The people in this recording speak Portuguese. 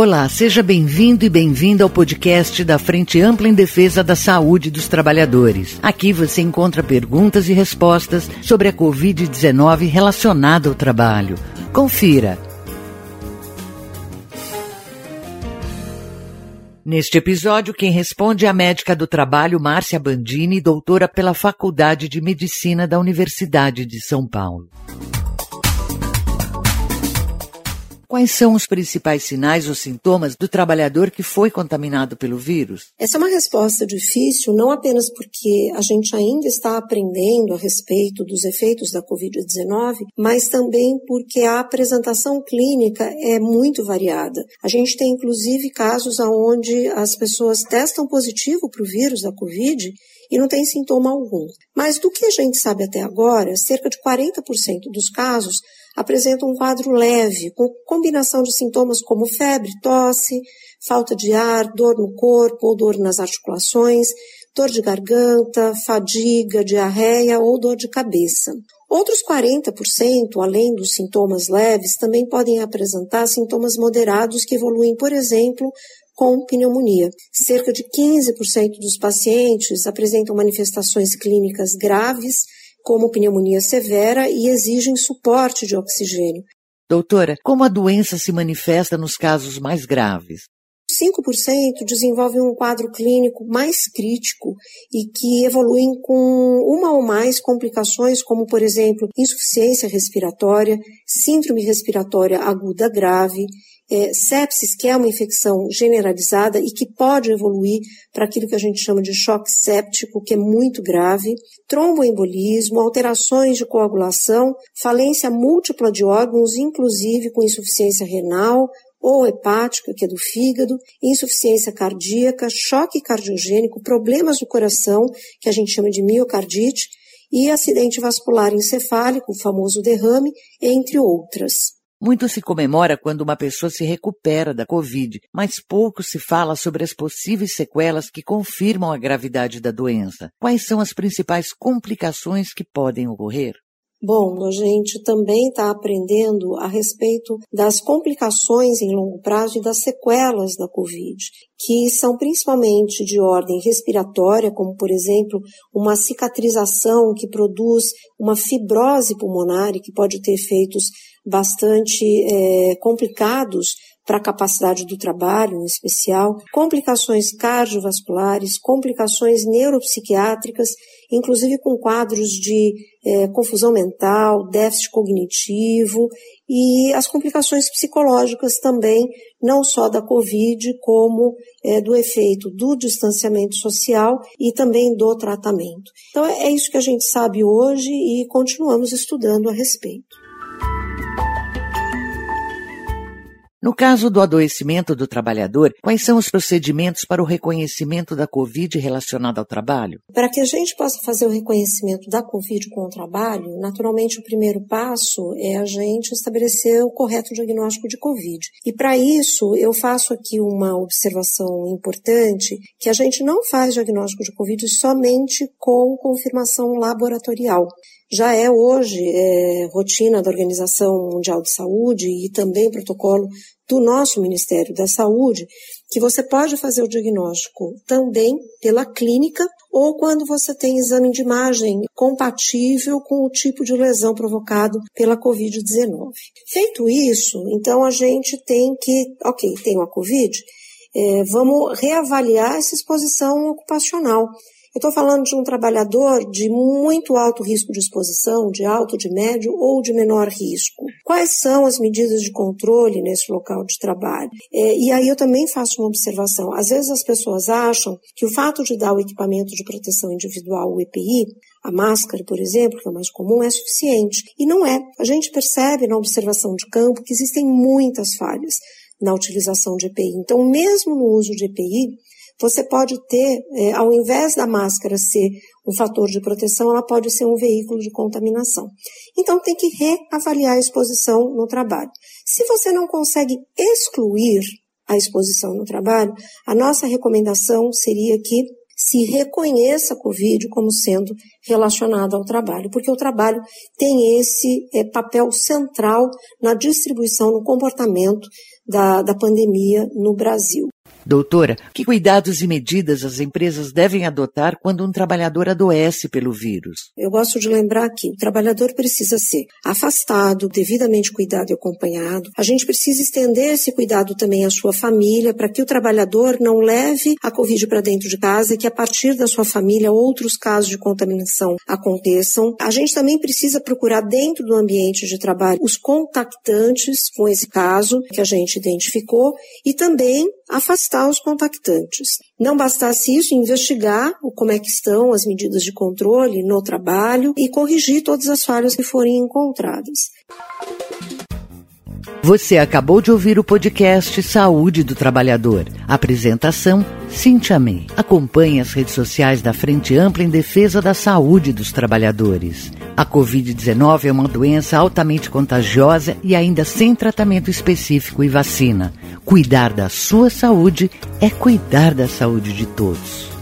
Olá, seja bem-vindo e bem-vinda ao podcast da Frente Ampla em Defesa da Saúde dos Trabalhadores. Aqui você encontra perguntas e respostas sobre a Covid-19 relacionada ao trabalho. Confira. Neste episódio, quem responde é a médica do trabalho Márcia Bandini, doutora pela Faculdade de Medicina da Universidade de São Paulo. Quais são os principais sinais ou sintomas do trabalhador que foi contaminado pelo vírus? Essa é uma resposta difícil, não apenas porque a gente ainda está aprendendo a respeito dos efeitos da Covid-19, mas também porque a apresentação clínica é muito variada. A gente tem inclusive casos onde as pessoas testam positivo para o vírus da Covid e não tem sintoma algum. Mas do que a gente sabe até agora, cerca de 40% dos casos apresentam um quadro leve, com combinação de sintomas como febre, tosse, falta de ar, dor no corpo ou dor nas articulações, dor de garganta, fadiga, diarreia ou dor de cabeça. Outros 40%, além dos sintomas leves, também podem apresentar sintomas moderados que evoluem, por exemplo, com pneumonia. Cerca de 15% dos pacientes apresentam manifestações clínicas graves, como pneumonia severa, e exigem suporte de oxigênio. Doutora, como a doença se manifesta nos casos mais graves? 5% desenvolvem um quadro clínico mais crítico e que evoluem com uma ou mais complicações, como, por exemplo, insuficiência respiratória, síndrome respiratória aguda grave, é, sepsis, que é uma infecção generalizada e que pode evoluir para aquilo que a gente chama de choque séptico, que é muito grave, tromboembolismo, alterações de coagulação, falência múltipla de órgãos, inclusive com insuficiência renal, ou hepática, que é do fígado, insuficiência cardíaca, choque cardiogênico, problemas do coração, que a gente chama de miocardite, e acidente vascular encefálico, o famoso derrame, entre outras. Muito se comemora quando uma pessoa se recupera da Covid, mas pouco se fala sobre as possíveis sequelas que confirmam a gravidade da doença. Quais são as principais complicações que podem ocorrer? Bom, a gente também está aprendendo a respeito das complicações em longo prazo e das sequelas da Covid, que são principalmente de ordem respiratória, como por exemplo uma cicatrização que produz uma fibrose pulmonar e que pode ter efeitos bastante é, complicados para a capacidade do trabalho, em especial, complicações cardiovasculares, complicações neuropsiquiátricas, inclusive com quadros de é, confusão mental, déficit cognitivo e as complicações psicológicas também, não só da Covid, como é, do efeito do distanciamento social e também do tratamento. Então é isso que a gente sabe hoje e continuamos estudando a respeito. No caso do adoecimento do trabalhador, quais são os procedimentos para o reconhecimento da Covid relacionada ao trabalho? Para que a gente possa fazer o reconhecimento da Covid com o trabalho, naturalmente o primeiro passo é a gente estabelecer o correto diagnóstico de Covid. E para isso, eu faço aqui uma observação importante, que a gente não faz diagnóstico de Covid somente com confirmação laboratorial já é hoje é, rotina da Organização Mundial de Saúde e também protocolo do nosso Ministério da Saúde, que você pode fazer o diagnóstico também pela clínica ou quando você tem exame de imagem compatível com o tipo de lesão provocado pela Covid-19. Feito isso, então a gente tem que, ok, tenho a Covid, é, vamos reavaliar essa exposição ocupacional eu estou falando de um trabalhador de muito alto risco de exposição, de alto, de médio ou de menor risco. Quais são as medidas de controle nesse local de trabalho? É, e aí eu também faço uma observação. Às vezes as pessoas acham que o fato de dar o equipamento de proteção individual, o EPI, a máscara, por exemplo, que é o mais comum, é suficiente. E não é. A gente percebe na observação de campo que existem muitas falhas na utilização de EPI. Então, mesmo no uso de EPI, você pode ter, é, ao invés da máscara ser um fator de proteção, ela pode ser um veículo de contaminação. Então tem que reavaliar a exposição no trabalho. Se você não consegue excluir a exposição no trabalho, a nossa recomendação seria que se reconheça a Covid como sendo relacionada ao trabalho, porque o trabalho tem esse é, papel central na distribuição, no comportamento da, da pandemia no Brasil. Doutora, que cuidados e medidas as empresas devem adotar quando um trabalhador adoece pelo vírus? Eu gosto de lembrar que o trabalhador precisa ser afastado, devidamente cuidado e acompanhado. A gente precisa estender esse cuidado também à sua família, para que o trabalhador não leve a Covid para dentro de casa e que a partir da sua família outros casos de contaminação aconteçam. A gente também precisa procurar dentro do ambiente de trabalho os contactantes com esse caso que a gente identificou e também afastar os contactantes. Não bastasse isso, investigar como é que estão as medidas de controle no trabalho e corrigir todas as falhas que forem encontradas. Você acabou de ouvir o podcast Saúde do Trabalhador. Apresentação: Cintia May. Acompanhe as redes sociais da Frente Ampla em Defesa da Saúde dos Trabalhadores. A Covid-19 é uma doença altamente contagiosa e ainda sem tratamento específico e vacina. Cuidar da sua saúde é cuidar da saúde de todos.